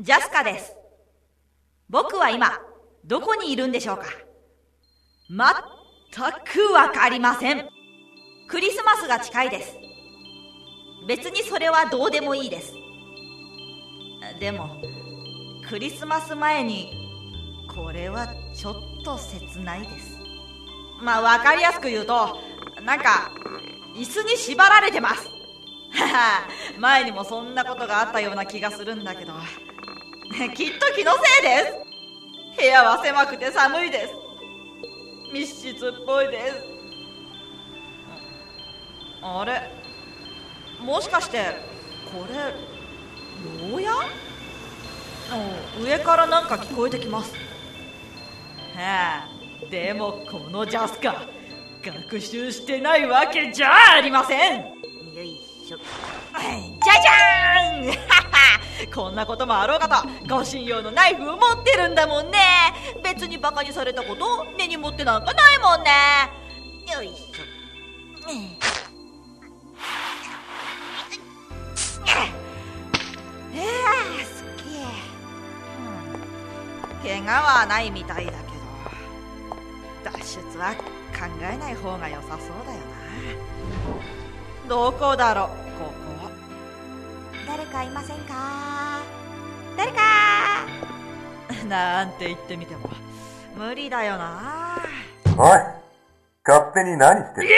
ジャスカです。僕は今、どこにいるんでしょうか？全くわかりません。クリスマスが近いです。別にそれはどうでもいいです。でも、クリスマス前に、これはちょっと切ないです。まあ、わかりやすく言うと、なんか、椅子に縛られてます。は は前にもそんなことがあったような気がするんだけどきっと気のせいです。部屋は狭くて寒いです。密室っぽいです。あれ？もしかしてこれ牢屋？上からなんか聞こえてきます。はあでもこのジャスカ学習してないわけじゃありません。よいしょ。じゃじゃーんこんなこともあろうかと護身用のナイフを持ってるんだもんね。別にバカにされたこと根に持ってなんかないもんね。よいしょ。ええすっげえ、うん、怪我はないみたいだけど。脱出は考えない方が良さそうだよな。どこだろここは誰かいませんか？誰か？なんて言ってみても無理だよな。おい勝手に何してる？いく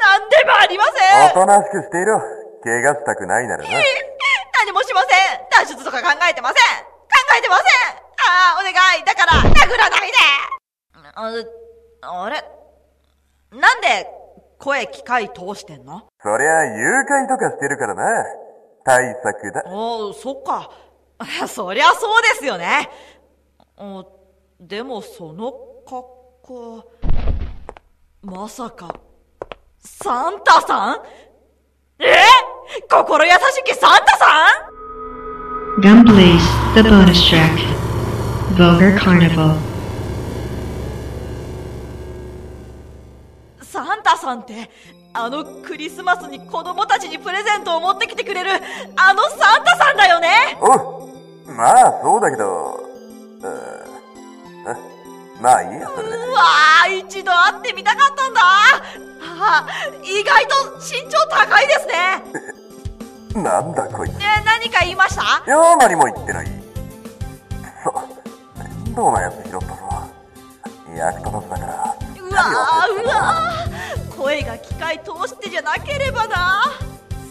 なんでもありません。おとなしくしていろ。怪我したくないならな。何もしません。脱出とか考えてません。考えてません。ああお願い。だから殴らないで。ああれ？なんで声機械通してんの？そりゃ誘拐とかしてるからな。対策だ。おおそっか。そりゃそうですよね。おでもその格好まさかサンタさん？え？心優しきサンタさん？Gumblaze, the bonus track. Vulgar Carnival. サンタさんってあのクリスマスに子供たちにプレゼントを持ってきてくれるあのサンタさんだよね。おうまあそうだけど。あまあいいやそれで。うわあ一度会ってみたかったんだ。あ意外と身長高いですね。なんだこいつ。ね何か言いました？いや何も言ってない。くそ面倒なやつ拾ったぞ。役立たずだから。うわーうわー声が機械通してじゃなければな。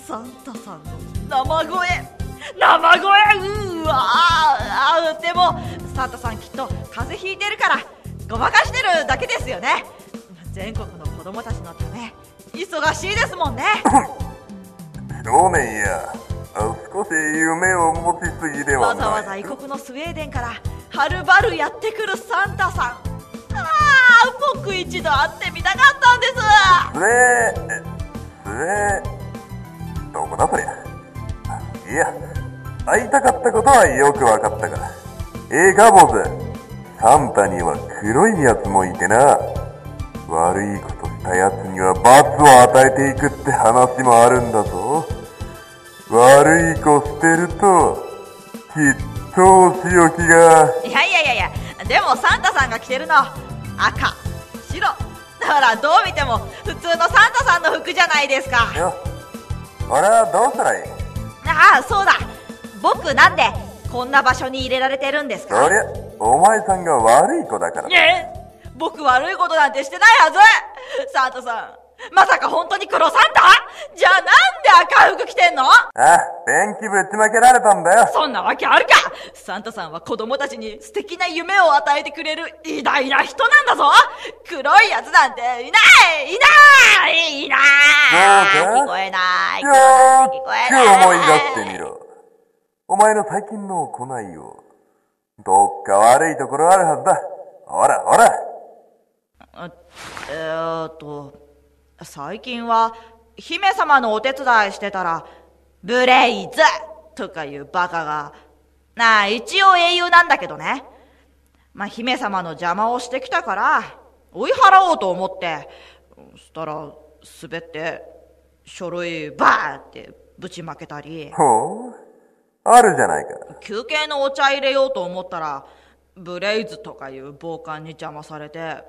サンタさんの生声。生声うわー。あーでもサンタさんきっと風邪ひいてるからごまかしてるだけですよね。全国の子供たちのため忙しいですもんね。少年や。あ少し夢を持ちすぎではわざわざ異国のスウェーデンからはるばるやってくるサンタさん僕一度会ってみたかったんです。スエスエどこだそりゃ。いや会いたかったことはよくわかったからええか坊主。サンタには黒いやつもいてな。悪いことしたやつには罰を与えていくって話もあるんだぞ。悪い子してるときっとお仕置きが。いやいやいやいや。でもサンタさんが着てるの赤白。ほらどう見ても普通のサンタさんの服じゃないですか。よ俺はどうしたらいい？ああそうだ。僕なんでこんな場所に入れられてるんですか？そりゃお前さんが悪い子だから。え僕悪いことなんてしてないはず。サンタさんまさか本当に黒サンタじゃあなんで赤い服着てんの？あペンキぶちまけられたんだよ。そんなわけあるか！サンタさんは子供たちに素敵な夢を与えてくれる偉大な人なんだぞ！黒いやつなんていない！いない！いない！聞こえない！よ聞こえない！思い！出してみろ。お前の最近の行いを。どっか悪いところあるはずだ。ほらほら。あえーっと、最近は、姫様のお手伝いしてたら、ブレイズとかいうバカが、なあ、一応英雄なんだけどね。まあ、姫様の邪魔をしてきたから、追い払おうと思って、そしたら、滑って、書類バーってぶちまけたり。ほう。あるじゃないか。休憩のお茶入れようと思ったら、ブレイズとかいう暴漢に邪魔されて、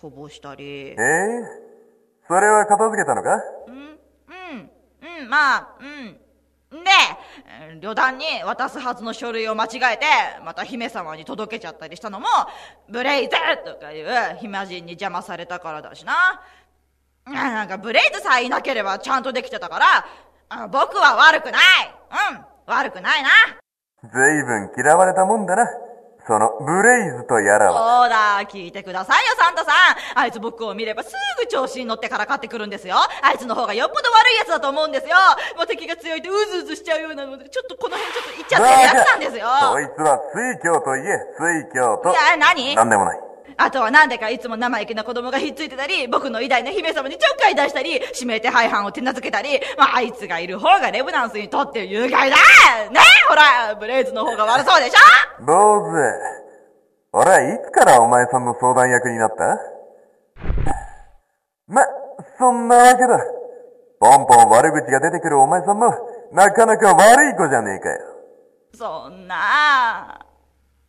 こぼしたりええ。それは片付けたのか？うん、うん、まあ、うん。で、えー旅団に渡すはずの書類を間違えて、また姫様に届けちゃったりしたのも、ブレイズとかいう暇人に邪魔されたからだしな。うんなんかブレイズさえいなければちゃんとできてたから、あ僕は悪くないうん、悪くないなずいぶん嫌われたもんだな。その、ブレイズとやらは。そうだ、聞いてくださいよ、サンタさん。あいつ僕を見ればすぐ調子に乗ってからかってくるんですよ。あいつの方がよっぽど悪い奴だと思うんですよ。もう敵が強いとうずうずしちゃうようなので、ちょっとこの辺ちょっと行っちゃってるやつなんですよ。そいつは水郷と言え、水郷と。いや、何？なんでもない。あとはなんでかいつも生意気な子供がひっついてたり、僕の偉大な姫様にちょっかい出したり、指名手配犯を手なずけたり、まあ、あいつがいる方がレブナンスにとって有害だねほら、ブレイズの方が悪そうでしょ？坊主。俺はいつからお前さんの相談役になった？ま、そんなわけだ。ポンポン悪口が出てくるお前さんも、なかなか悪い子じゃねえかよ。そんな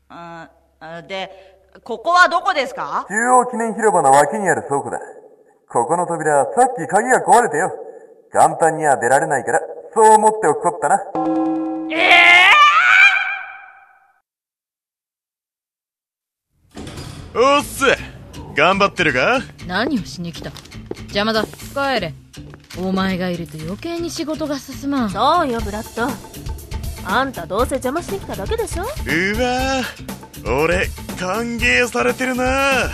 うん、で、ここはどこですか？中央記念広場の脇にある倉庫だ。ここの扉、さっき鍵が壊れてよ。簡単には出られないから、そう思っておくこったな。おっす頑張ってるか？何をしに来た？邪魔だ。帰れ。お前がいると余計に仕事が進まん。そうよブラッド。あんたどうせ邪魔しに来ただけでしょ？うわ。ー俺歓迎されてるな。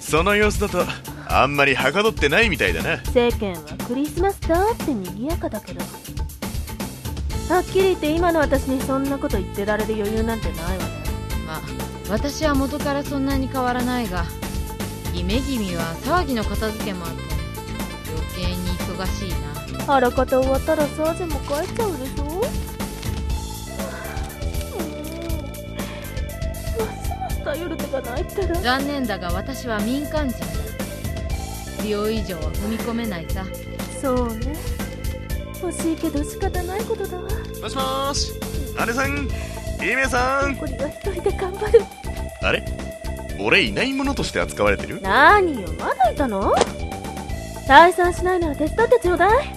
その様子だとあんまりはかどってないみたいだな。世間はクリスマスだって賑やかだけど。はっきり言って今の私にそんなこと言ってられる余裕なんてないわね。まあ私は元からそんなに変わらないが姫君は騒ぎの片付けもあって余計に忙しいな。あらかた終わったらサージも帰っちゃうでしょうんますます頼る？手がないったら残念だが私は民間人だ。秒以上は踏み込めないさ。そうね。欲しいけど仕方ないことだわ。もしもーし。姉さん？姫さん。これは一人で頑張る。あれ？俺いないものとして扱われてる？何よ？まだいたの？退散しないなら手伝ってちょうだい。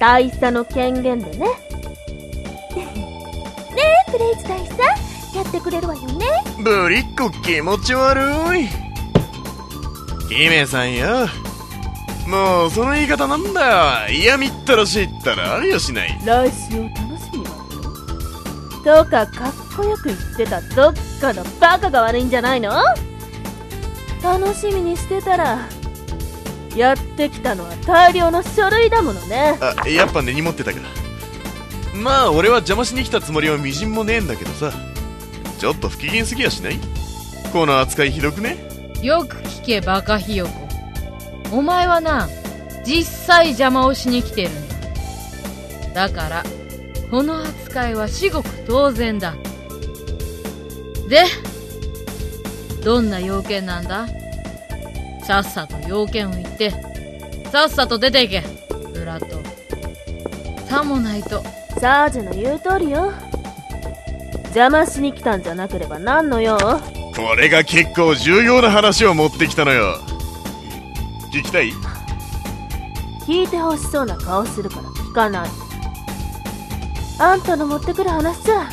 大佐の権限でね。ねえプレイズ大佐やってくれるわよね。ぶりっ子気持ち悪い。姫さんよ。もうその言い方なんだ。よ嫌みったらしいったらありやしない。来週を楽しみに。とかかっこよく言ってたどっかのバカが悪いんじゃないの？楽しみにしてたらやってきたのは大量の書類だものね。あやっぱ根に持ってたかまあ俺は邪魔しに来たつもりはみじんもねえんだけどさちょっと不機嫌すぎやしない？この扱いひどくね？よく聞けバカひよこ。お前はな実際邪魔をしに来てるんだ。だからこの扱いは至極当然だ。でどんな要件なんだ？さっさと要件を言って。さっさと出ていけブラッドさもないと。サージの言う通りよ邪魔しに来たんじゃなければ何の用？これが結構重要な話を持ってきたのよ。聞きたい？聞いてほしそうな顔するから聞かない。あんたの持ってくる話じゃ。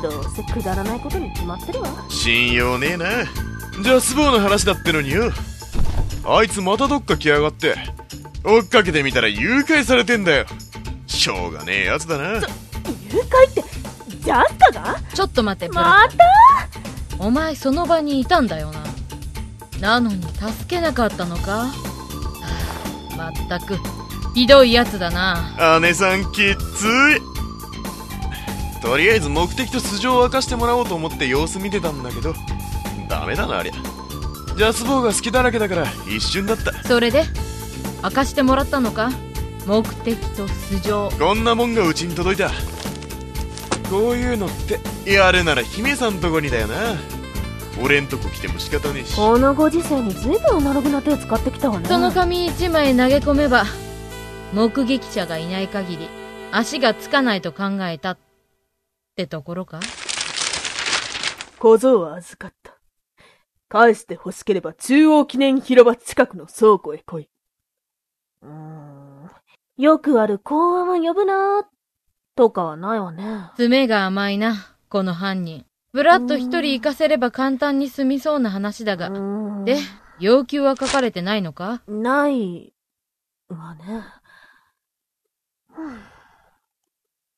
どうせくだらないことに決まってるわ。信用ねえな。じゃあスボーの話だってのによ。あいつまたどっか来やがって。追っかけてみたら誘拐されてんだよ。しょうがねえやつだな。誘拐ってジャンカがちょっと待ってまた？ドお前その場にいたんだよな。なのに助けなかったのか？はあまったく。ひどいやつだな。姉さんきっつい。とりあえず目的と素性を明かしてもらおうと思って様子見てたんだけど。ダメだなありゃ。ジャスボーが好きだらけだから一瞬だった。それで？明かしてもらったのか？目的と素性。こんなもんがうちに届いたこういうのってやるなら姫さんとこにだよな俺んとこ来ても仕方ねえしこのご時世に随分アナログな手使ってきたわねその紙一枚投げ込めば目撃者がいない限り足がつかないと考えたってところか？小僧は預かった。返して欲しければ中央記念広場近くの倉庫へ来い。うーん。よくある公安は呼ぶなーとかはないわね。爪が甘いな、この犯人。ブラッと一人行かせれば簡単に済みそうな話だが。で、要求は書かれてないのか？ないわね。うん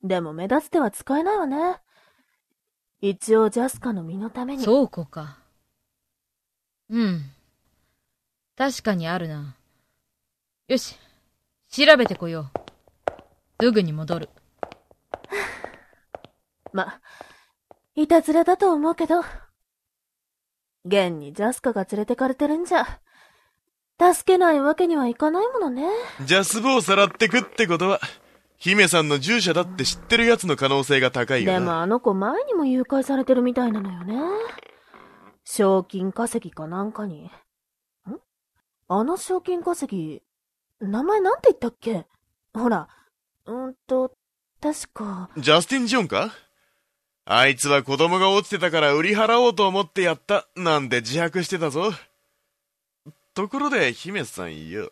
でも目立つ手は使えないわね。一応ジャスカの身のために。倉庫か。うん。確かにあるな。よし、調べてこよう。すぐに戻る。ま、いたずらだと思うけど。現にジャスカが連れてかれてるんじゃ、助けないわけにはいかないものね。ジャスボをさらってくってことは、姫さんの従者だって知ってる奴の可能性が高いよな。でもあの子前にも誘拐されてるみたいなのよね。賞金稼ぎかなんかに。ん？あの賞金稼ぎ、名前なんて言ったっけ？ほら、うーんと、確か、ジャスティン・ジョンか？あいつは子供が落ちてたから売り払おうと思ってやった、なんて自白してたぞ。ところで、姫さんよ。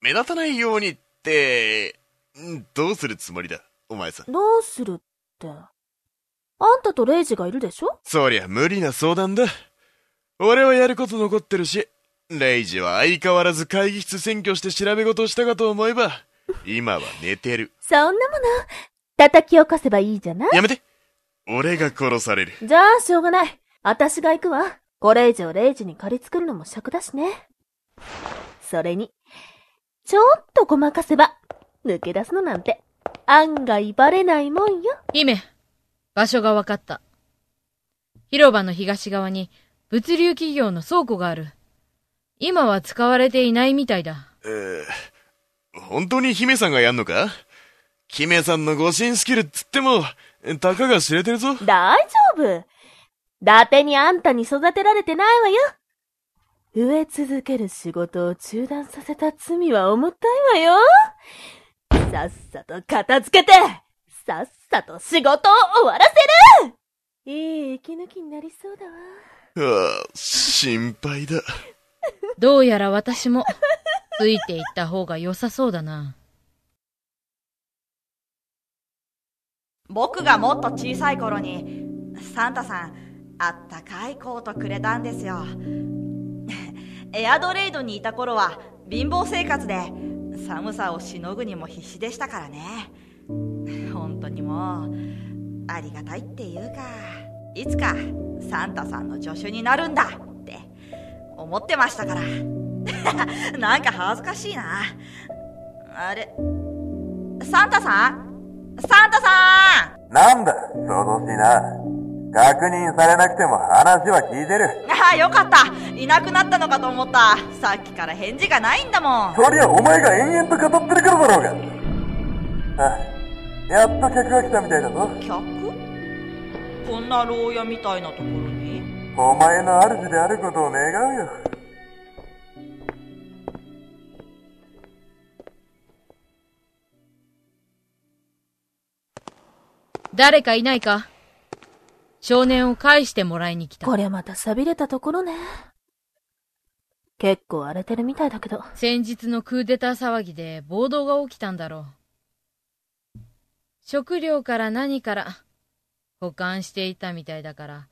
目立たないようにって、んどうするつもりだ、お前さん。どうするって。あんたとレイジがいるでしょ？そりゃ無理な相談だ。俺はやること残ってるし、レイジは相変わらず会議室占拠して調べ事したかと思えば、今は寝てる。そんなもの、叩き起こせばいいじゃない？やめて俺が殺される。じゃあ、しょうがない。私が行くわ。これ以上レイジに借り作るのも尺だしね。それに、ちょっとごまかせば、抜け出すのなんて、案外バレないもんよ。姫、場所が分かった。広場の東側に物流企業の倉庫がある。今は使われていないみたいだ。えー、本当に姫さんがやんのか？姫さんの護身スキルっつっても、たかが知れてるぞ。大丈夫。伊達にあんたに育てられてないわよ。植え続ける仕事を中断させた罪は重たいわよ。さっさと片付けて、さっさと仕事を終わらせるいい息抜きになりそうだわ。ああ、心配だ。どうやら私も、ついていった方が良さそうだな。僕がもっと小さい頃にサンタさんあったかいコートくれたんですよ。エアドレイドにいた頃は貧乏生活で寒さをしのぐにも必死でしたからね。本当にもうありがたいっていうかいつかサンタさんの助手になるんだって思ってましたから。なんか恥ずかしいな。あれサンタさん？サンタさんなんだ、そどしいな。確認されなくても話は聞いてる。ああ、よかった。いなくなったのかと思った。さっきから返事がないんだもん。そりゃお前が延々と語ってるからだろうが。あ、やっと客が来たみたいだぞ。客？こんな牢屋みたいなところに？お前の主であることを願うよ。誰かいないか？少年を返してもらいに来た。こりゃまた錆びれたところね。結構荒れてるみたいだけど。先日のクーデター騒ぎで暴動が起きたんだろう。食料から何から保管していたみたいだから、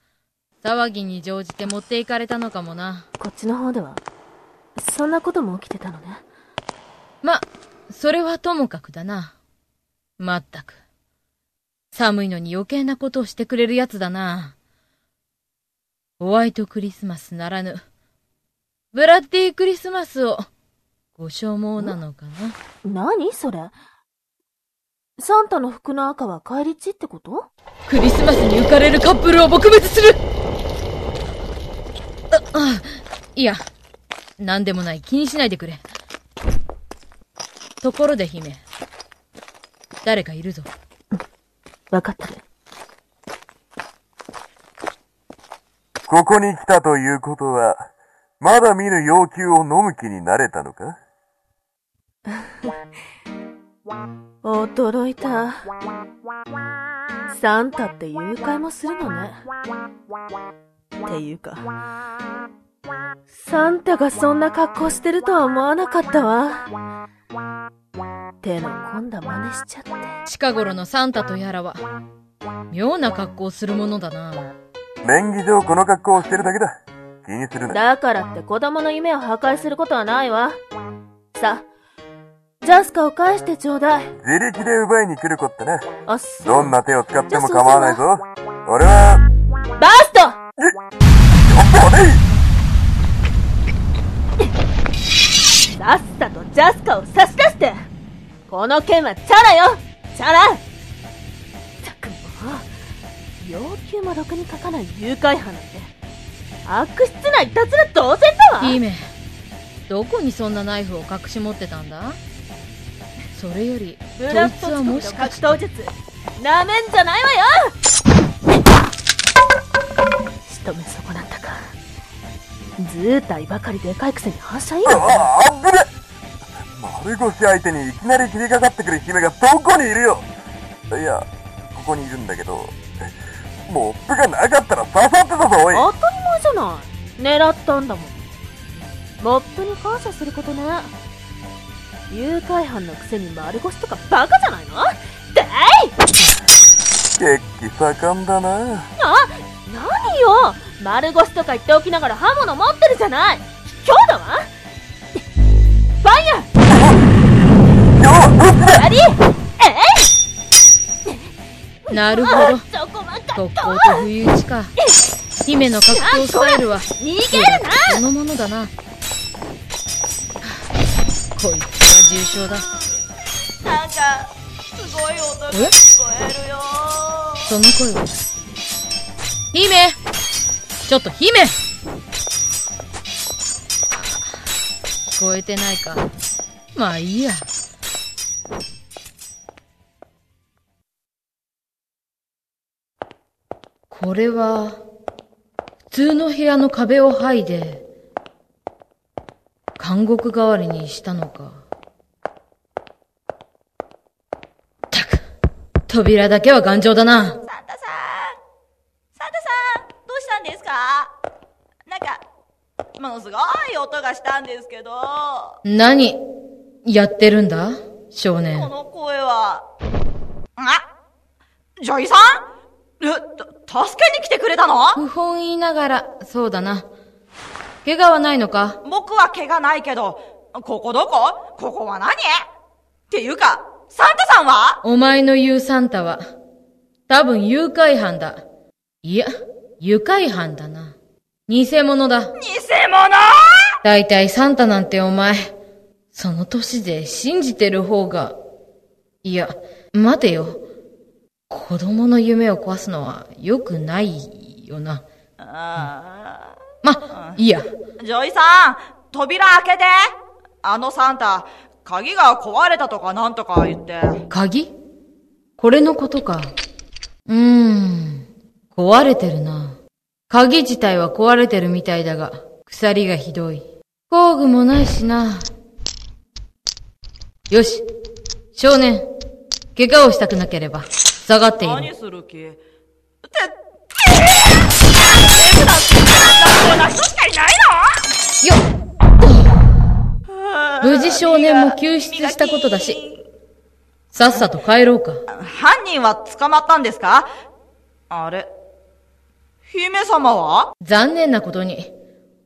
騒ぎに乗じて持っていかれたのかもな。こっちの方では、そんなことも起きてたのね。ま、それはともかくだな。まったく。寒いのに余計なことをしてくれるやつだな。ホワイトクリスマスならぬ、ブラッディクリスマスをご所望なのかな。何それ？サンタの服の赤は返り血ってこと？クリスマスに浮かれるカップルを撲滅するあ、あ、いや、なんでもない。気にしないでくれ。ところで姫、誰かいるぞ。わかってる。ここに来たということは、まだ見ぬ要求を飲む気になれたのか？驚いた。サンタって誘拐もするのね。っていうか、サンタがそんな格好してるとは思わなかったわ。手の込んだ真似しちゃって。近頃のサンタとやらは、妙な格好をするものだな。便宜上この格好をしてるだけだ。気にするな。だからって子供の夢を破壊することはないわ。さ、ジャスカを返してちょうだい。自力で奪いに来る子ってね。あっそ。どんな手を使っても構わないぞ。俺は、バースト さっさとジャスカを差し出して。この件はチャラよ。チャラ。ったくもう、要求もろくに書かない誘拐犯なんて、悪質ないたずら同然だわ。姫、どこにそんなナイフを隠し持ってたんだ？それより、ブラそいつはッドのもしかして、格闘術、なめんじゃないわよ。仕留め損なったか。図体ばかりでかいくせに反射いいわね。ああ、ぶれ丸腰相手にいきなり切りかかってくる姫がどこにいるよいや、ここにいるんだけど、モップがなかったら刺さってたぞ、おい当たり前じゃない。狙ったんだもん。モップに感謝することね。誘拐犯のくせに丸腰とかバカじゃないの？でい血気盛んだな。な、何よ？丸腰とか言っておきながら刃物持ってるじゃない。今日だわファイヤー！今日はどっちだありえなるほど特攻と不意打ちか。姫の格闘スタイルは、逃げるな！そのものだな。こいつは重傷だ。なんかすごい音がえ聞こえるよ。その声は？姫ちょっと姫聞こえてないか。まあいいや。これは、普通の部屋の壁を剥いで、監獄代わりにしたのか。たく、扉だけは頑丈だな。サンタさんサンタさんどうしたんですかなんかものすごい音がしたんですけど。何、やってるんだ？少年。の声は。あジョイさん？え、た、助けに来てくれたの？不本意ながら、そうだな。怪我はないのか？僕は怪我ないけど、ここどこ？ここは何？っていうか、サンタさんは？お前の言うサンタは、多分誘拐犯だ。いや、愉快犯だな。偽物だ。偽物？だいたいサンタなんてお前、その年で信じてる方が、いや、待てよ。子供の夢を壊すのは良くないよな。あま、いいや。ージョイさん、扉開けてあのサンタ、鍵が壊れたとかなんとか言って。鍵？これのことか。うーん。壊れてるな。鍵自体は壊れてるみたいだが、鎖がひどい。工具もないしな。よし。少年。怪我をしたくなければ、下がっている。何する気？て、てえなんて、なんな人しかいないよの無事少年も救出したことだし。さっさと帰ろうか。犯人は捕まったんですか？あれ？姫様は？残念なことに、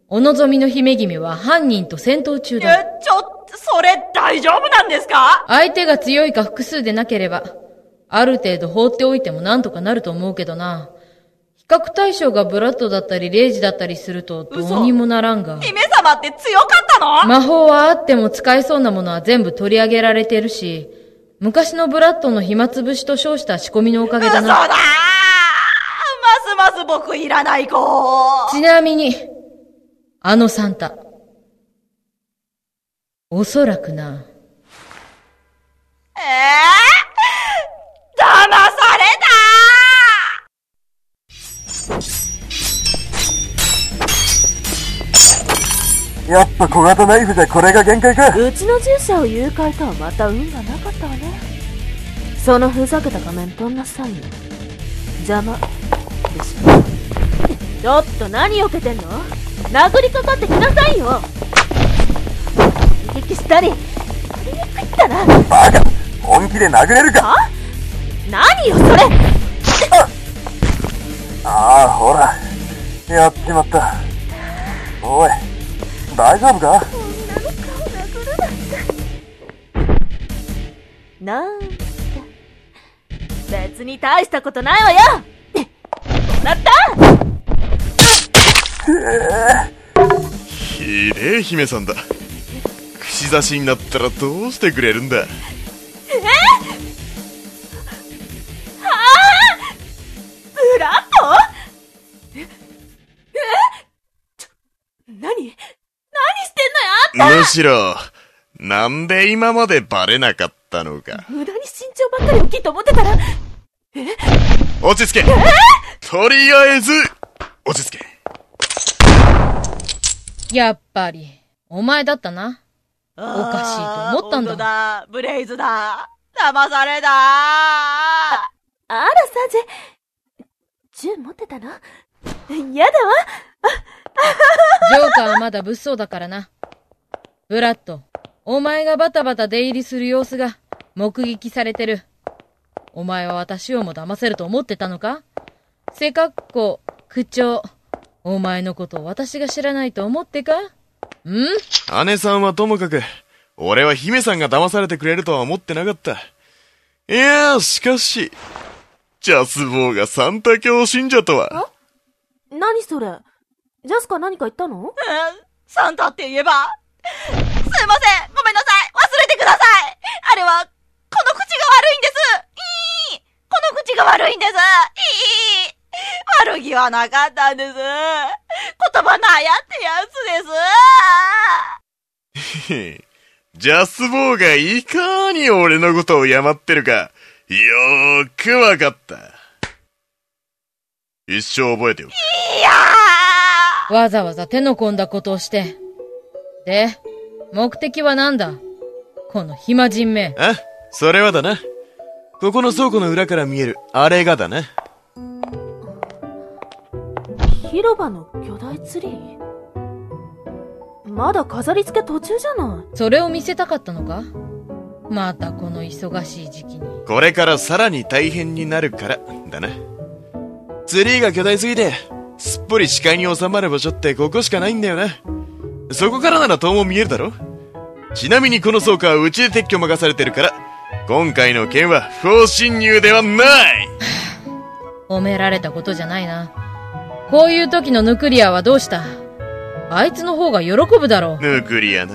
お望みの姫君は犯人と戦闘中え、だ。ちょっと、それ大丈夫なんですか？相手が強いか複数でなければ、ある程度放っておいてもなんとかなると思うけどな。比較対象がブラッドだったりレイジだったりするとどうにもならんが。姫様って強かったの？魔法はあっても使えそうなものは全部取り上げられてるし、昔のブラッドの暇つぶしと称した仕込みのおかげだな。嘘だーます僕いらない子ちなみに、あのサンタ。おそらくな。えぇ、騙されやっぱ小型ナイフじゃこれが限界か。うちの従者を誘拐とはまた運がなかったわね。そのふざけた仮面取んなさいよ邪魔でしょちょっと何避けてんの？殴りかかってきなさいよ。撃したり。やりにくいったらバカ本気で殴れるか。何よそれ。ああほら。やっちまった。おい大丈夫か？なんて。別に大したことないわよひでえ姫さんだ。串刺しになったらどうしてくれるんだ。ブラッド？え？え？ちょ何？何してんのよあんむしろなんで今までバレなかったのか。た無駄に身長ばっかり大きいと思ってたら落ち着け。とりあえず落ち着けやっぱり、お前だったな。おかしいと思ったんだ本当だ。ブレイズだ。騙された。あらサジェ銃持ってたの？やだわジョーカーはまだ物騒だからな。ブラッド、お前がバタバタ出入りする様子が目撃されてる。お前は私をも騙せると思ってたのか？背格好、口調、お前のことを私が知らないと思ってか？ん？姉さんはともかく俺は姫さんが騙されてくれるとは思ってなかったいやーしかしジャスボーがサンタ教信者とは何それ？ジャスカ何か言ったの？うんサンタって言えば？すいません。ごめんなさい。忘れてください。あれは、この口が悪いんです。いい。この口が悪いんです。いい。悪気はなかったんです。言葉なんやってやつです。へ へジャスボーがいかに俺のことをやまってるかよーくわかった一生覚えてよいやーわざわざ手の込んだことをして。で、目的は何だ？この暇人め。あそれはだなここの倉庫の裏から見えるあれがだな広場の巨大ツリー？まだ飾り付け途中じゃない。それを見せたかったのか？またこの忙しい時期に。これからさらに大変になるからだな。ツリーが巨大すぎてすっぽり視界に収まる場所ってここしかないんだよな。そこからなら遠も見えるだろ？ちなみにこの倉庫はうちで撤去任されてるから今回の件は不法侵入ではない。褒められたことじゃないな。こういう時のヌクリアはどうした？あいつの方が喜ぶだろう。ヌクリアな。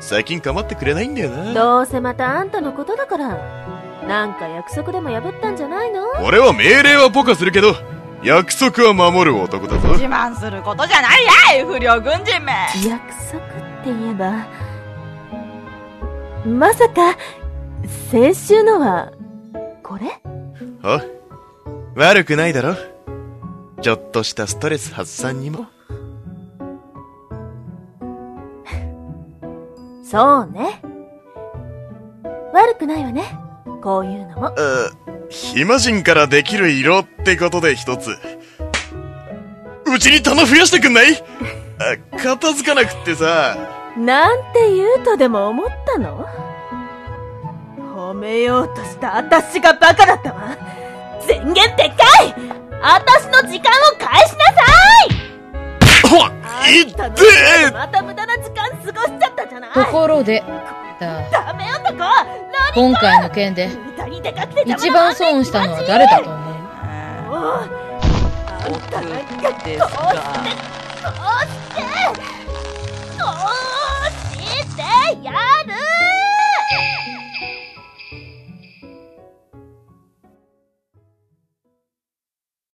最近構ってくれないんだよな。どうせまたあんたのことだから。なんか約束でも破ったんじゃないの？俺は命令はポカするけど約束は守る男だぞ。自慢することじゃないやい不良軍人め。約束って言えばまさか先週のはこれ？あ悪くないだろちょっとしたストレス発散にも。そうね。悪くないわね。こういうのも。あ暇人からできる色ってことで一つ。うちに棚増やしてくんない？あ片付かなくってさ。なんて言うとでも思ったの？褒めようとした私がバカだったわ。宣言でっかい私の時間を返しなさい！いってまた無駄な時間過ごしちゃったじゃない！ところでだダメ男！今回の件で一番損したのは誰だと思う？おたなんかどうしてどうしてどうしてやる！